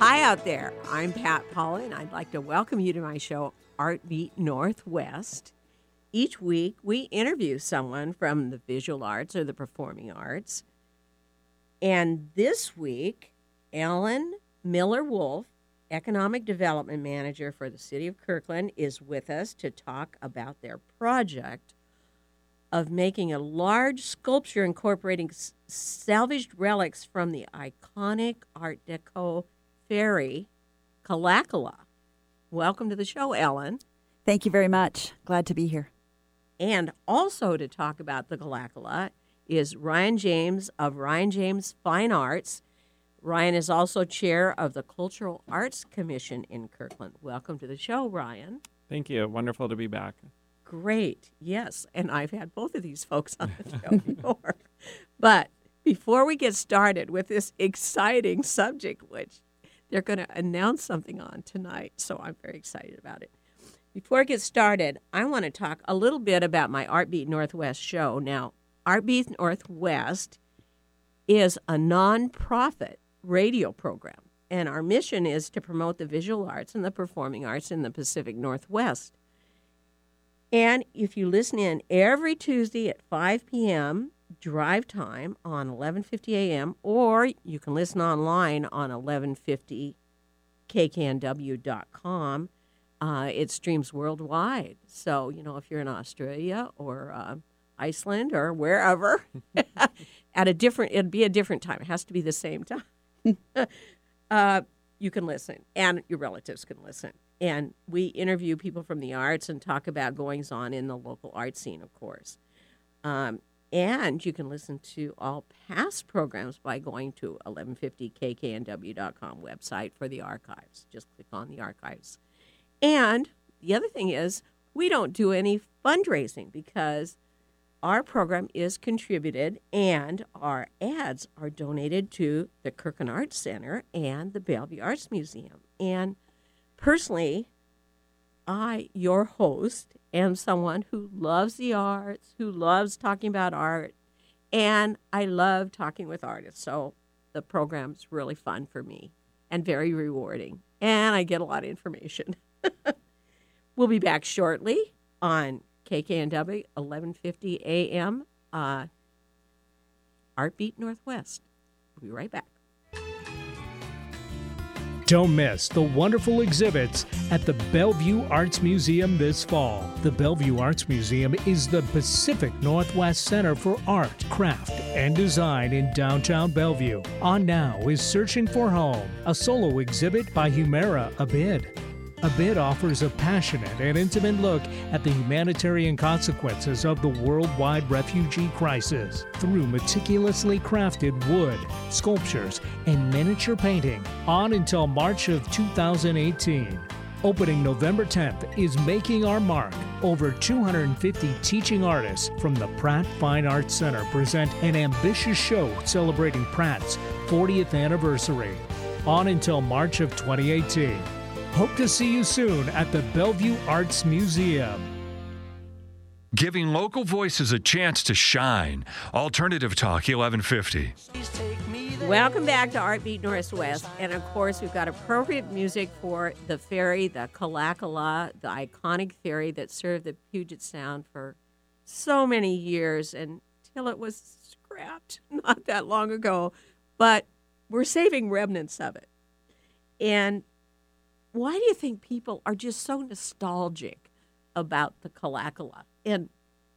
Hi out there. I'm Pat Paula, and I'd like to welcome you to my show, Art Beat Northwest. Each week, we interview someone from the visual arts or the performing arts. And this week, Ellen Miller Wolf, Economic Development Manager for the City of Kirkland, is with us to talk about their project of making a large sculpture incorporating salvaged relics from the iconic Art Deco ferry, Kalakala. Welcome to the show, Ellen. Thank you very much. Glad to be here. And also to talk about the Kalakala is Ryan James of Ryan James Fine Arts. Ryan is also chair of the Cultural Arts Commission in Kirkland. Welcome to the show, Ryan. Thank you. Wonderful to be back. Great. Yes. And I've had both of these folks on the show before. But before we get started with this exciting subject, which they're going to announce something on tonight, so I'm very excited about it. Before I get started, I want to talk a little bit about my Artbeat Northwest show. Now, Artbeat Northwest is a nonprofit radio program, and our mission is to promote the visual arts and the performing arts in the Pacific Northwest. And if you listen in every Tuesday at 5 p.m. drive time on 11:50 a.m. or you can listen online on 1150kknw.com. Uh, it streams worldwide. So, you know, if you're in Australia or uh, Iceland or wherever, at a different, it'd be a different time. It has to be the same time. uh, you can listen, and your relatives can listen. And we interview people from the arts and talk about goings on in the local art scene, of course. Um, and you can listen to all past programs by going to 1150kknw.com website for the archives. Just click on the archives. And the other thing is, we don't do any fundraising because our program is contributed and our ads are donated to the Kirkland Arts Center and the Bellevue Arts Museum. And personally, I, your host, am someone who loves the arts, who loves talking about art, and I love talking with artists. So the program's really fun for me and very rewarding. And I get a lot of information. we'll be back shortly on KKNW 1150 AM, uh, Artbeat Northwest. We'll be right back. Don't miss the wonderful exhibits at the Bellevue Arts Museum this fall. The Bellevue Arts Museum is the Pacific Northwest Center for Art, Craft, and Design in downtown Bellevue. On now is Searching for Home, a solo exhibit by Humaira Abid. Abid offers a passionate and intimate look at the humanitarian consequences of the worldwide refugee crisis through meticulously crafted wood, sculptures, and miniature painting on until March of 2018. Opening November 10th is Making Our Mark. Over 250 teaching artists from the Pratt Fine Arts Center present an ambitious show celebrating Pratt's 40th anniversary. On until March of 2018. Hope to see you soon at the Bellevue Arts Museum. Giving local voices a chance to shine. Alternative Talk 1150. Welcome back to Artbeat Northwest. And of course, we've got appropriate music for the ferry, the Kalakala, the iconic ferry that served the Puget Sound for so many years until it was scrapped not that long ago. But we're saving remnants of it. And why do you think people are just so nostalgic about the Kalakala? And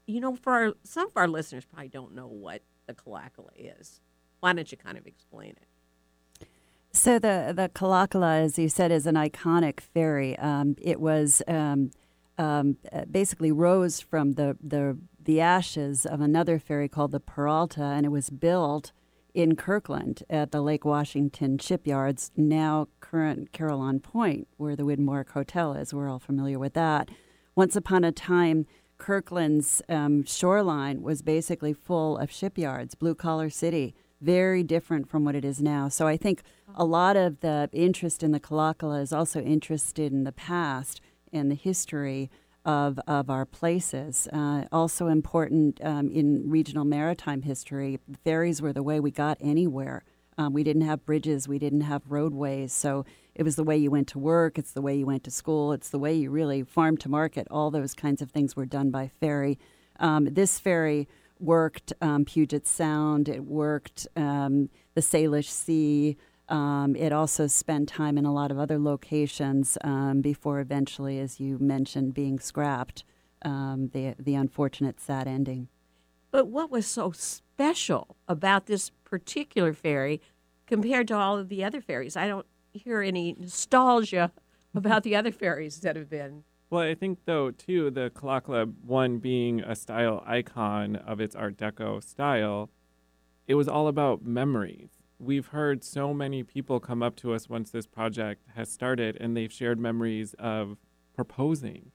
you know, for our, some of our listeners, probably don't know what the Kalakala is. Why don't you kind of explain it? So the the Kalakala, as you said, is an iconic ferry. Um, it was um, um, basically rose from the, the the ashes of another ferry called the Peralta, and it was built in Kirkland at the Lake Washington shipyards, now current Carillon Point, where the Woodmark Hotel is. We're all familiar with that. Once upon a time, Kirkland's um, shoreline was basically full of shipyards, blue collar city, very different from what it is now. So I think a lot of the interest in the Kalakala is also interested in the past and the history of, of our places. Uh, also important um, in regional maritime history, ferries were the way we got anywhere Um, we didn't have bridges, we didn't have roadways, so it was the way you went to work, it's the way you went to school, it's the way you really farm to market. All those kinds of things were done by ferry. Um, this ferry worked um, Puget Sound, it worked um, the Salish Sea. Um, it also spent time in a lot of other locations um, before eventually, as you mentioned, being scrapped. Um, the the unfortunate sad ending. But what was so special about this particular ferry compared to all of the other ferries? I don't hear any nostalgia about the other ferries that have been. Well, I think though too the Kalakala one being a style icon of its Art Deco style, it was all about memories. We've heard so many people come up to us once this project has started, and they've shared memories of proposing,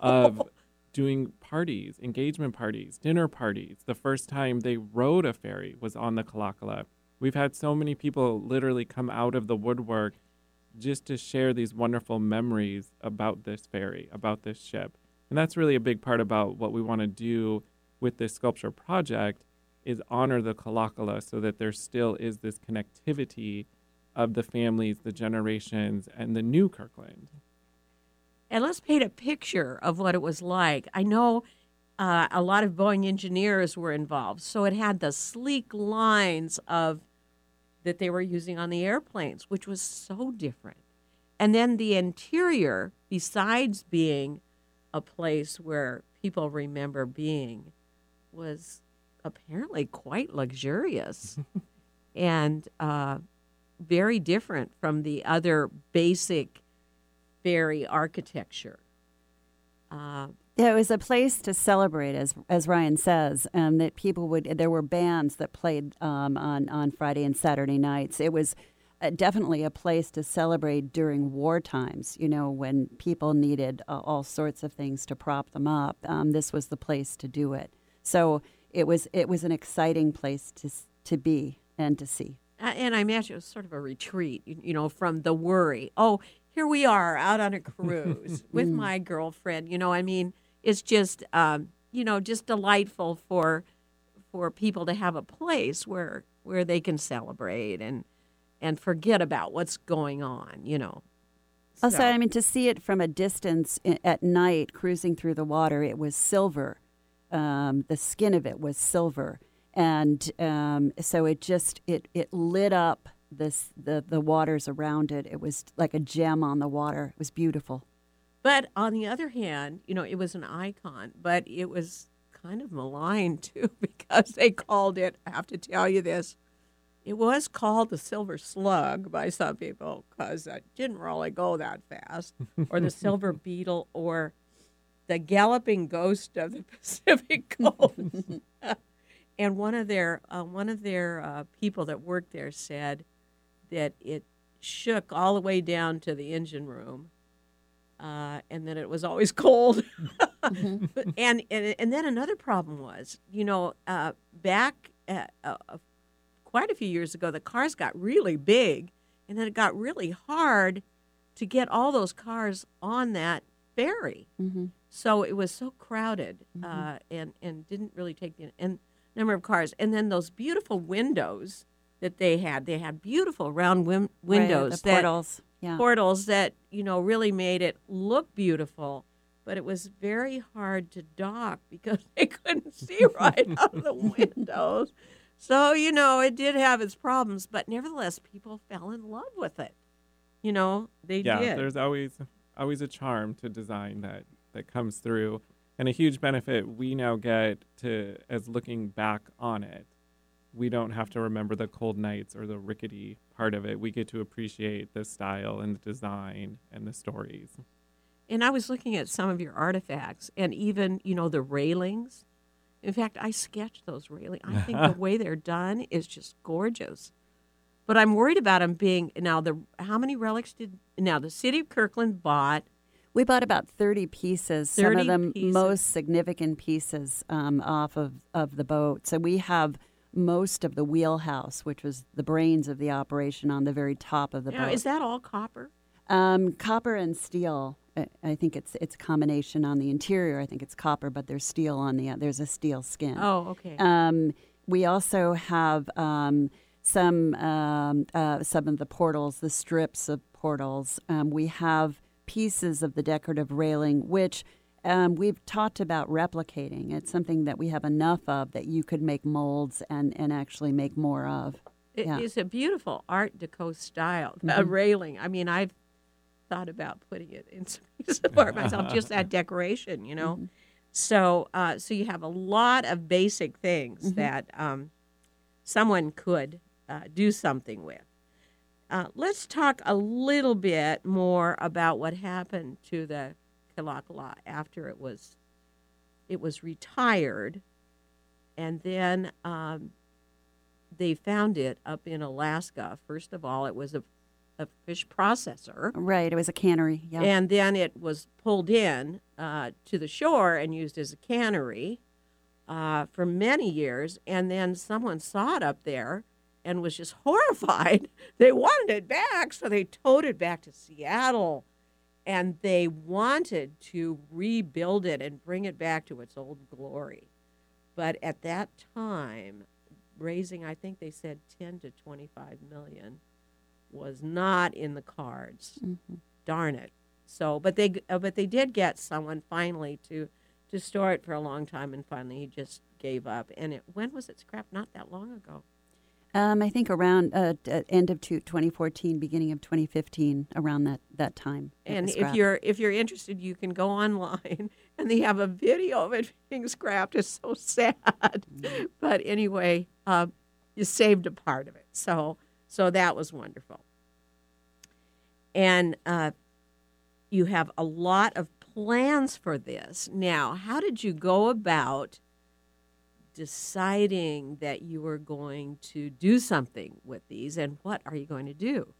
of doing parties, engagement parties, dinner parties. The first time they rode a ferry was on the Kalakala. We've had so many people literally come out of the woodwork just to share these wonderful memories about this ferry, about this ship. And that's really a big part about what we want to do with this sculpture project is honor the Kalakala so that there still is this connectivity of the families, the generations, and the new Kirkland. And let's paint a picture of what it was like. I know uh, a lot of Boeing engineers were involved, so it had the sleek lines of that they were using on the airplanes, which was so different. And then the interior, besides being a place where people remember being, was apparently quite luxurious and uh, very different from the other basic ferry architecture. Uh, Yeah, it was a place to celebrate, as as Ryan says, um, that people would. There were bands that played um, on on Friday and Saturday nights. It was uh, definitely a place to celebrate during war times. You know, when people needed uh, all sorts of things to prop them up. Um, this was the place to do it. So it was it was an exciting place to to be and to see. Uh, and I imagine it was sort of a retreat, you, you know, from the worry. Oh, here we are out on a cruise with my girlfriend. You know, I mean, it's just, um, you know, just delightful for for people to have a place where where they can celebrate and and forget about what's going on. You know. Also, I mean, to see it from a distance at night, cruising through the water, it was silver. Um, the skin of it was silver, and um, so it just it it lit up this the the waters around it. It was like a gem on the water. It was beautiful. But on the other hand, you know, it was an icon, but it was kind of maligned too because they called it, I have to tell you this, it was called the Silver Slug by some people because it didn't really go that fast, or the Silver Beetle, or the Galloping Ghost of the Pacific Coast. and one of their uh, one of their uh, people that worked there said that it shook all the way down to the engine room uh, and that it was always cold. And, and and then another problem was, you know, uh, back uh, uh, quite a few years ago, the cars got really big, and then it got really hard to get all those cars on that ferry. Mm-hmm. So it was so crowded, uh, and and didn't really take the and number of cars. And then those beautiful windows that they had, they had beautiful round wim- windows the that portals. Yeah. portals that you know really made it look beautiful but it was very hard to dock because they couldn't see right out of the windows so you know it did have its problems but nevertheless people fell in love with it you know they did. yeah, did there's always always a charm to design that that comes through, and a huge benefit we now get to as looking back on it. We don't have to remember the cold nights or the rickety part of it. We get to appreciate the style and the design and the stories. and i was looking at some of your artifacts and even you know the railings in fact i sketched those railings i think the way they're done is just gorgeous but i'm worried about them being now the how many relics did now the city of kirkland bought We bought about 30 pieces, some 30 of the pieces. most significant pieces um, off of, of the boat. So we have most of the wheelhouse, which was the brains of the operation, on the very top of the Now, boat. is that all copper? um, copper and steel. I- I think it's it's a combination on the interior. I think it's copper, but there's steel on the there's a steel skin. Oh, okay. Um, we also have um, some um, uh, some of the portals, the strips of portals. Um, we have pieces of the decorative railing, which um, we've talked about replicating. It's something that we have enough of that you could make molds and, and actually make more of. It Yeah. is a beautiful Art Deco style uh, railing. I mean, I've thought about putting it in some piece of art myself, just that decoration, you know. So, uh, so you have a lot of basic things that um, someone could uh, do something with. Uh, let's talk a little bit more about what happened to the Kalakala after it was it was retired, and then um, they found it up in Alaska. First of all, it was a, a fish processor, Right. It was a cannery. Yeah. and then it was pulled in uh, to the shore and used as a cannery uh, for many years. And then someone saw it up there and was just horrified. They wanted it back, so they towed it back to Seattle. And they wanted to rebuild it and bring it back to its old glory. But at that time, raising, I think they said 10 to 25 million was not in the cards darn it. So, but they uh, but they did get someone finally to to store it for a long time, and finally he just gave up. And it when was it scrapped? Not that long ago. Um, I think around uh, t- end of two- 2014, beginning of 2015, around that, that time. And if you're if you're interested, you can go online, and they have a video of it being scrapped. It's so sad, but anyway, uh, you saved a part of it. So so that was wonderful. And uh, you have a lot of plans for this. Now, how did you go about deciding that you were going to do something with these, and what are you going to do?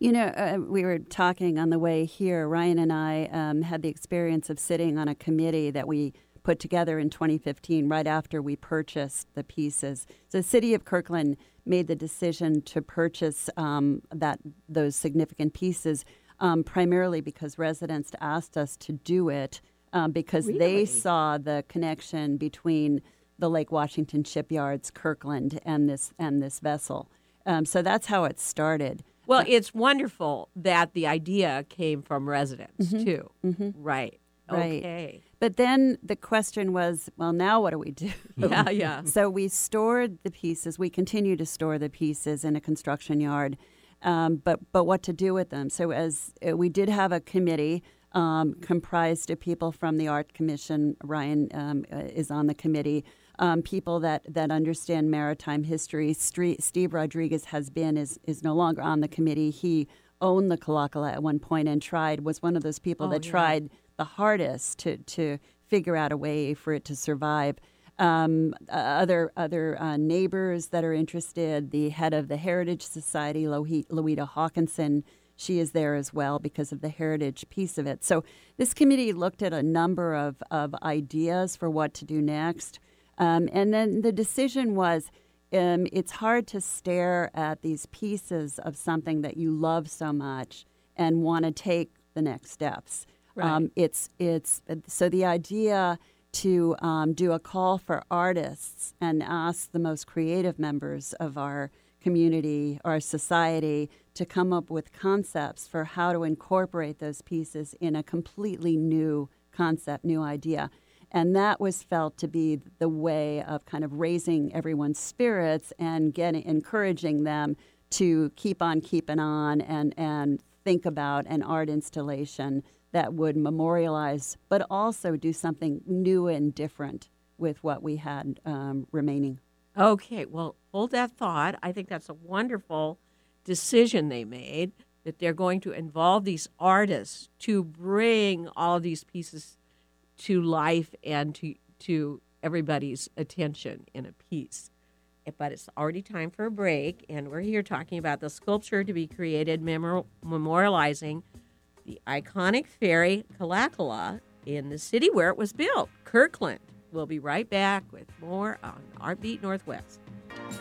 You know, uh, we were talking on the way here. Ryan and I um, had the experience of sitting on a committee that we put together in 2015, right after we purchased the pieces. So, the city of Kirkland made the decision to purchase um, that those significant pieces, um, primarily because residents asked us to do it um, because Really? they saw the connection between the Lake Washington shipyards, Kirkland, and this and this vessel. Um, so that's how it started. Well, it's wonderful that the idea came from residents too. Right. Right. Okay. But then the question was, well, now what do we do? Yeah, yeah. so we stored the pieces. We continue to store the pieces in a construction yard, um, but but what to do with them? So as uh, we did have a committee um, comprised of people from the Art Commission. Ryan um, uh, is on the committee. Um, people that, that understand maritime history. Stre- Steve Rodrigues has been is is no longer on the committee. He owned the Kalakala at one point and tried was one of those people Oh, that yeah. tried the hardest to to figure out a way for it to survive. Um, uh, other other uh, neighbors that are interested, the head of the Heritage Society, Loita Hawkinson, she is there as well because of the heritage piece of it. So this committee looked at a number of, of ideas for what to do next. Um, and then the decision was um, it's hard to stare at these pieces of something that you love so much and want to take the next steps. Um, it's it's so the idea to um, do a call for artists and ask the most creative members of our community, our society, to come up with concepts for how to incorporate those pieces in a completely new concept, new idea. And that was felt to be the way of kind of raising everyone's spirits and getting encouraging them to keep on keeping on and, and think about an art installation that would memorialize, but also do something new and different with what we had um, remaining. Okay, well, hold that thought. I think that's a wonderful decision they made that they're going to involve these artists to bring all these pieces to life and to to everybody's attention in a piece. But it's already time for a break, and we're here talking about the sculpture to be created memor- memorializing the iconic ferry Kalakala in the city where it was built, Kirkland. We'll be right back with more on Art Beat Northwest.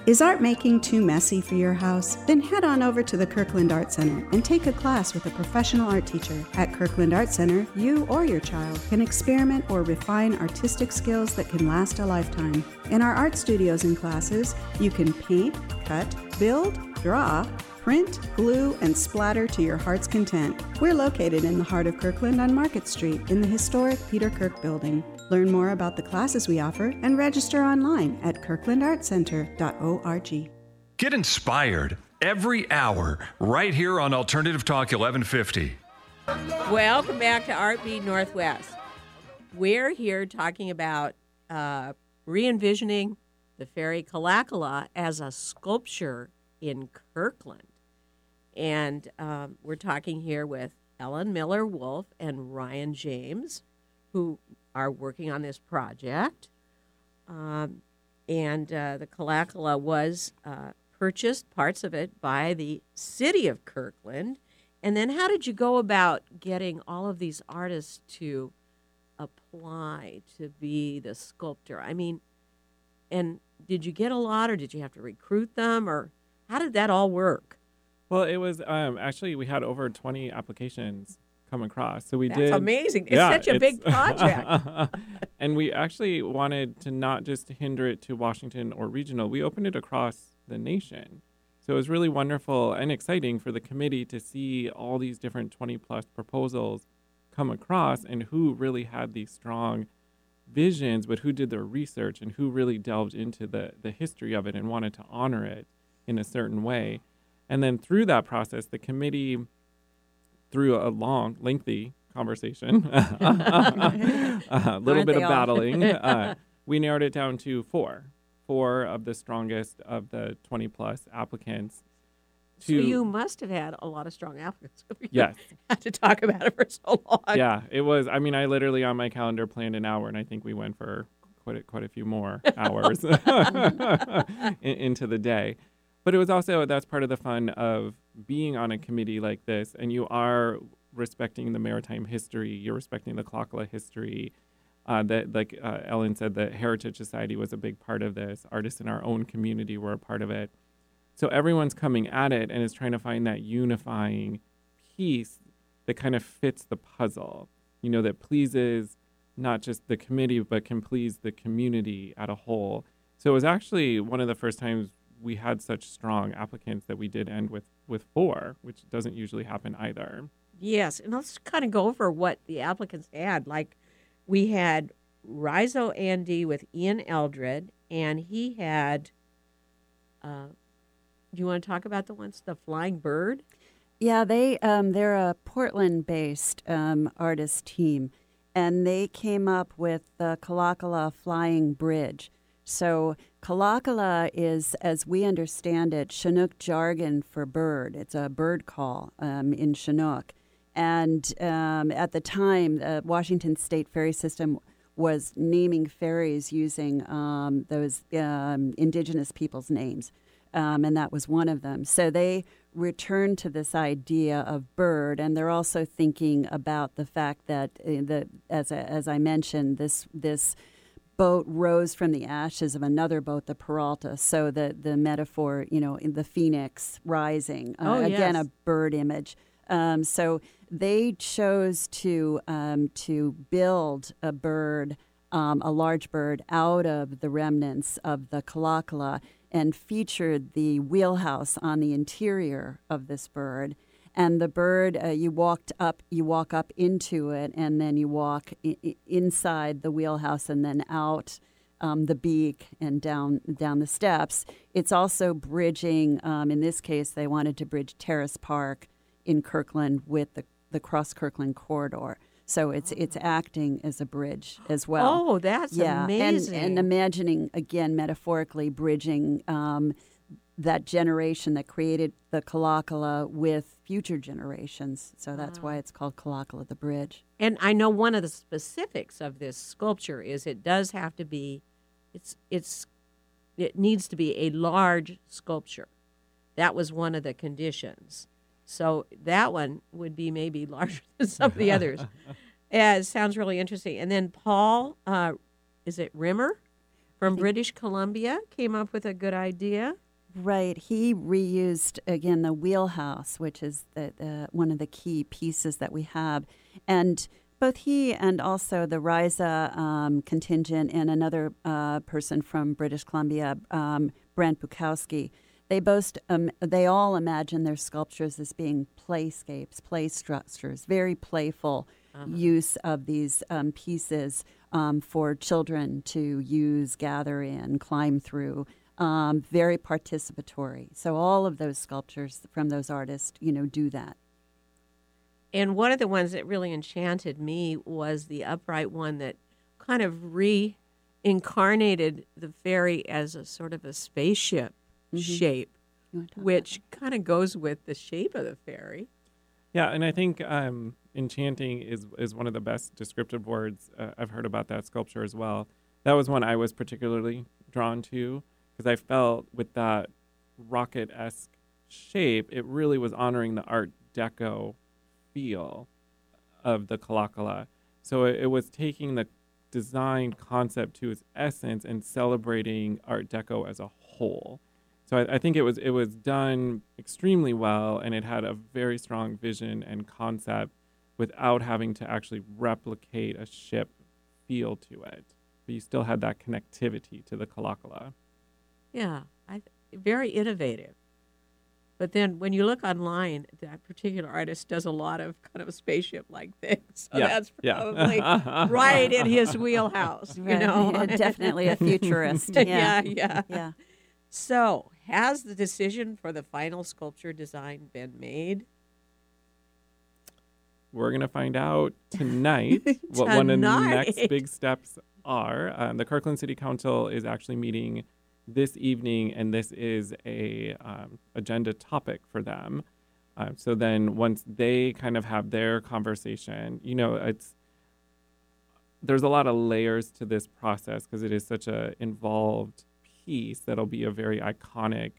Is art making too messy for your house? Then head on over to the Kirkland Art Center and take a class with a professional art teacher. At Kirkland Art Center, you or your child can experiment or refine artistic skills that can last a lifetime. In our art studios and classes, you can paint, cut, build, draw, print, glue, and splatter to your heart's content. We're located in the heart of Kirkland on Market Street in the historic Peter Kirk building. Learn more about the classes we offer and register online at kirklandartcenter.org. Get inspired every hour right here on Alternative Talk 1150. Welcome back to Art Beat Northwest. We're here talking about uh, re envisioning the ferry Kalakala as a sculpture in Kirkland. And um, we're talking here with Ellen Miller Wolf and Ryan James, who are working on this project. Um, and uh, the Kalakala was uh, purchased, parts of it, by the city of Kirkland. And then, how did you go about getting all of these artists to apply to be the sculptor? I mean, and did you get a lot, or did you have to recruit them, or how did that all work? Well, it was um, actually we had over 20 applications come across. So we That's did amazing. It's yeah, such a big project. and we actually wanted to not just hinder it to Washington or regional. We opened it across the nation. So it was really wonderful and exciting for the committee to see all these different 20 plus proposals come across and who really had these strong visions, but who did their research and who really delved into the, the history of it and wanted to honor it in a certain way. And then through that process, the committee, through a long, lengthy conversation, a little Aren't bit of all? battling, uh, we narrowed it down to four, four of the strongest of the 20 plus applicants. so you must have had a lot of strong applicants. if yes, had to talk about it for so long. yeah, it was. I mean, I literally on my calendar planned an hour, and I think we went for quite a, quite a few more hours into the day. But it was also that's part of the fun of being on a committee like this, and you are respecting the maritime history, you're respecting the Kalakala history. Uh, that, like uh, Ellen said, the Heritage Society was a big part of this. Artists in our own community were a part of it. So everyone's coming at it and is trying to find that unifying piece that kind of fits the puzzle, you know, that pleases not just the committee, but can please the community at a whole. So it was actually one of the first times we had such strong applicants that we did end with, with four, which doesn't usually happen either. Yes, and let's kind of go over what the applicants had. Like, we had Rizo Andy with Ian Eldred, and he had. Uh, do you want to talk about the ones, the Flying Bird? Yeah, they um, they're a Portland-based um, artist team, and they came up with the Kalakala Flying Bridge. So Kalakala is, as we understand it, Chinook jargon for bird. It's a bird call um, in Chinook, and um, at the time, the Washington State Ferry System was naming ferries using um, those um, indigenous people's names um, and that was one of them. So they return to this idea of bird, and they're also thinking about the fact that uh, the as I, as I mentioned, this this boat rose from the ashes of another boat, the Peralta. So the the metaphor, you know, in the phoenix rising, uh, Oh, again a bird image. Um, so they chose to um, to build a bird, um, a large bird, out of the remnants of the Kalakala and featured the wheelhouse on the interior of this bird. And the bird, uh, you walked up, you walk up into it, and then you walk I- inside the wheelhouse, and then out um, the beak and down down the steps. It's also bridging. Um, in this case, they wanted to bridge Terrace Park in Kirkland with the the Cross Kirkland corridor. So it's it's acting as a bridge as well oh, that's yeah, amazing. And, and imagining again metaphorically bridging um, that generation that created the Kalakala with future generations. So that's why it's called Kalakala the Bridge. And I know one of the specifics of this sculpture is it does have to be, it's it's, it needs to be a large sculpture. That was one of the conditions. So that one would be maybe larger than some of the others. Yeah, it sounds really interesting. And then Paul, uh, is it Rimmer from British Columbia came up with a good idea. Right. He reused again the wheelhouse, which is the, the one of the key pieces that we have, and both he and also the RISA um, contingent and another uh, person from British Columbia, um, Brent Bukowski, they both um, they all imagine their sculptures as being playscapes, play structures, very playful use of these um, pieces um, for children to use, gather in, climb through. Um, very participatory. So all of those sculptures from those artists, you know, do that. And one of the ones that really enchanted me was the upright one that kind of reincarnated the ferry as a sort of a spaceship shape, You wanna talk about which kind of goes with the shape of the ferry. Yeah, and I think um, enchanting is is one of the best descriptive words uh, I've heard about that sculpture as well. That was one I was particularly drawn to because I felt with that rocket esque shape, it really was honoring the Art Deco feel of the Kalakala. So it, it was taking the design concept to its essence and celebrating Art Deco as a whole. So I, I think it was it was done extremely well, and it had a very strong vision and concept without having to actually replicate a ship feel to it. But you still had that connectivity to the Kalakala. Yeah, I, very innovative. But then when you look online, that particular artist does a lot of kind of spaceship like things. So Yeah, that's yeah. probably right in his wheelhouse, you Right. know. definitely a futurist. yeah, Yeah. yeah. yeah. So, has the decision for the final sculpture design been made? We're gonna find out tonight what one of the next big steps are. Um, the Kirkland City Council is actually meeting this evening, and this is a um, agenda topic for them. Um, so then, once they kind of have their conversation, you know, it's there's a lot of layers to this process because it is such a involved piece that'll be a very iconic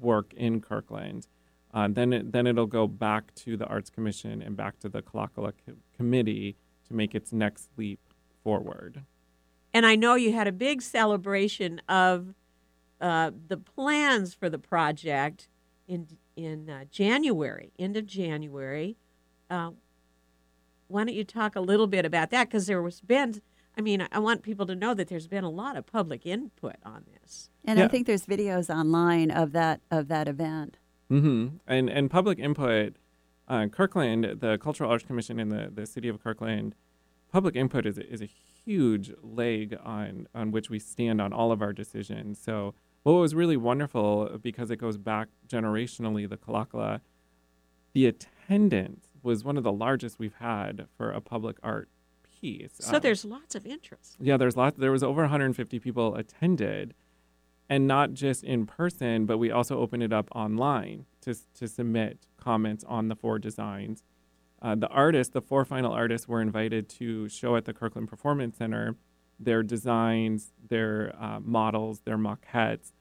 work in Kirkland. Uh, then it, then it'll go back to the Arts Commission and back to the Kalakala co- Committee to make its next leap forward. And I know you had a big celebration of uh, the plans for the project in in uh, January, end of January. Uh, why don't you talk a little bit about that? Because there was been, I mean, I want people to know that there's been a lot of public input on this. And I think there's videos online of that of that event. Mm-hmm. And and public input, uh, Kirkland, the Cultural Arts Commission in the, the city of Kirkland, public input is a, is a huge leg on on which we stand on all of our decisions. So what was really wonderful because it goes back generationally, the Kalakala, the attendance was one of the largest we've had for a public art piece. So Um, there's lots of interest. yeah, there's lots. There was over 150 people attended, and not just in person, but we also opened it up online to to submit comments on the four designs. Uh, the artists, the four final artists, were invited to show at the Kirkland Performance Center their designs, their uh, models, their maquettes.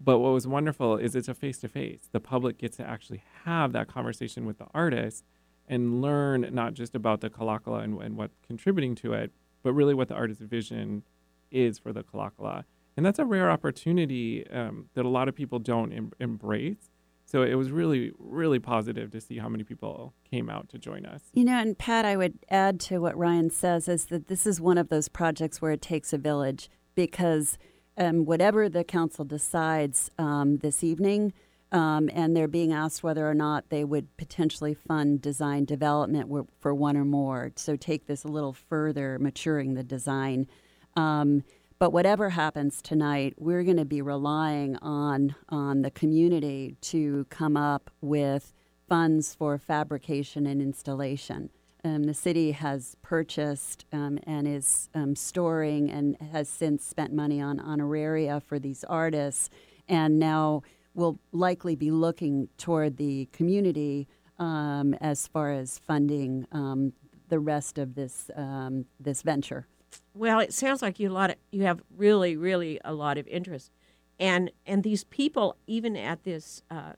But what was wonderful is it's a face to face. The public gets to actually have that conversation with the artist and learn not just about the Kalakala and, and what's contributing to it, but really what the artist's vision is for the Kalakala. And that's a rare opportunity um, that a lot of people don't em- embrace. So it was really, really positive to see how many people came out to join us. You know, and Pat, I would add to what Ryan says is that this is one of those projects where it takes a village because um, whatever the council decides um, this evening, um, and they're being asked whether or not they would potentially fund design development for one or more. So take this a little further, maturing the design. Um, but whatever happens tonight, we're going to be relying on on the community to come up with funds for fabrication and installation. Um, the city has purchased um, and is um, storing and has since spent money on honoraria for these artists, and now will likely be looking toward the community um, as far as funding um, the rest of this um, this venture. Well, it sounds like you a lot of, you have really, really a lot of interest, and and these people, even at this uh,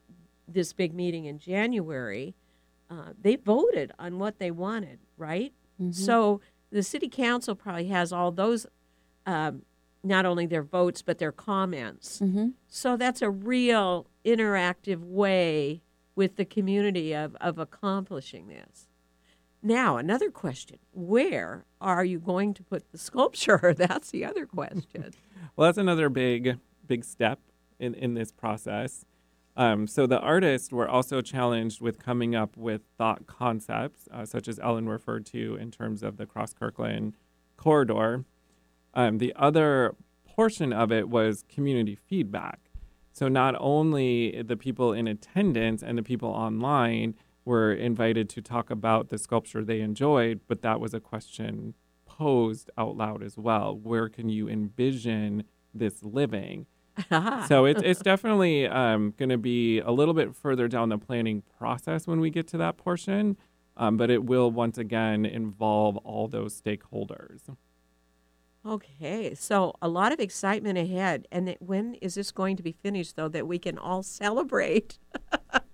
this big meeting in January, uh, they voted on what they wanted, right? So the city council probably has all those um, not only their votes but their comments. Mm-hmm. So that's a real interactive way with the community of, of accomplishing this. Now, another question where are you going to put the sculpture? That's the other question. Well, that's another big, big step in, in this process. Um, so the artists were also challenged with coming up with thought concepts, uh, such as Ellen referred to in terms of the Cross Kirkland corridor. Um, the other portion of it was community feedback. So not only the people in attendance and the people online were invited to talk about the sculpture they enjoyed, but that was a question posed out loud as well. Where can you envision this living? so it's it's definitely um, going to be a little bit further down the planning process when we get to that portion, um, but it will once again involve all those stakeholders. Okay, so a lot of excitement ahead. And when is this going to be finished, though, that we can all celebrate?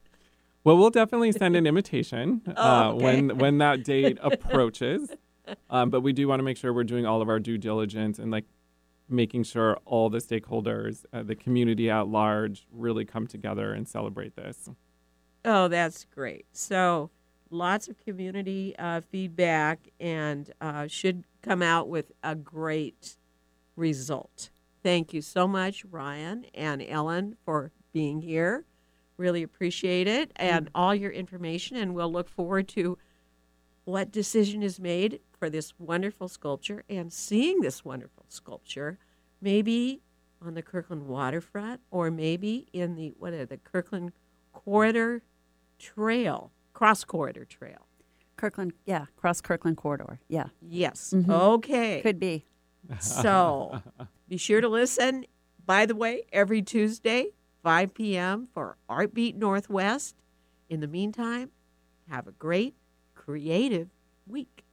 Well, we'll definitely send an invitation uh, Oh, okay. when when that date approaches. Um, but we do want to make sure we're doing all of our due diligence and like making sure all the stakeholders, uh, the community at large, really come together and celebrate this. Oh, that's great. So, lots of community uh, feedback and uh, should come out with a great result. Thank you so much, Ryan and Ellen, for being here. Really appreciate it and all your information. And we'll look forward to what decision is made for this wonderful sculpture and seeing this wonderful sculpture, maybe on the Kirkland waterfront or maybe in the what are the Kirkland corridor trail, cross corridor trail. Kirkland, yeah, cross Kirkland corridor. Yeah, Yes. Mhm. Okay. could be. So be sure to listen. By the way, every Tuesday, 5 p.m. for Artbeat Northwest. In the meantime, have a great creative week.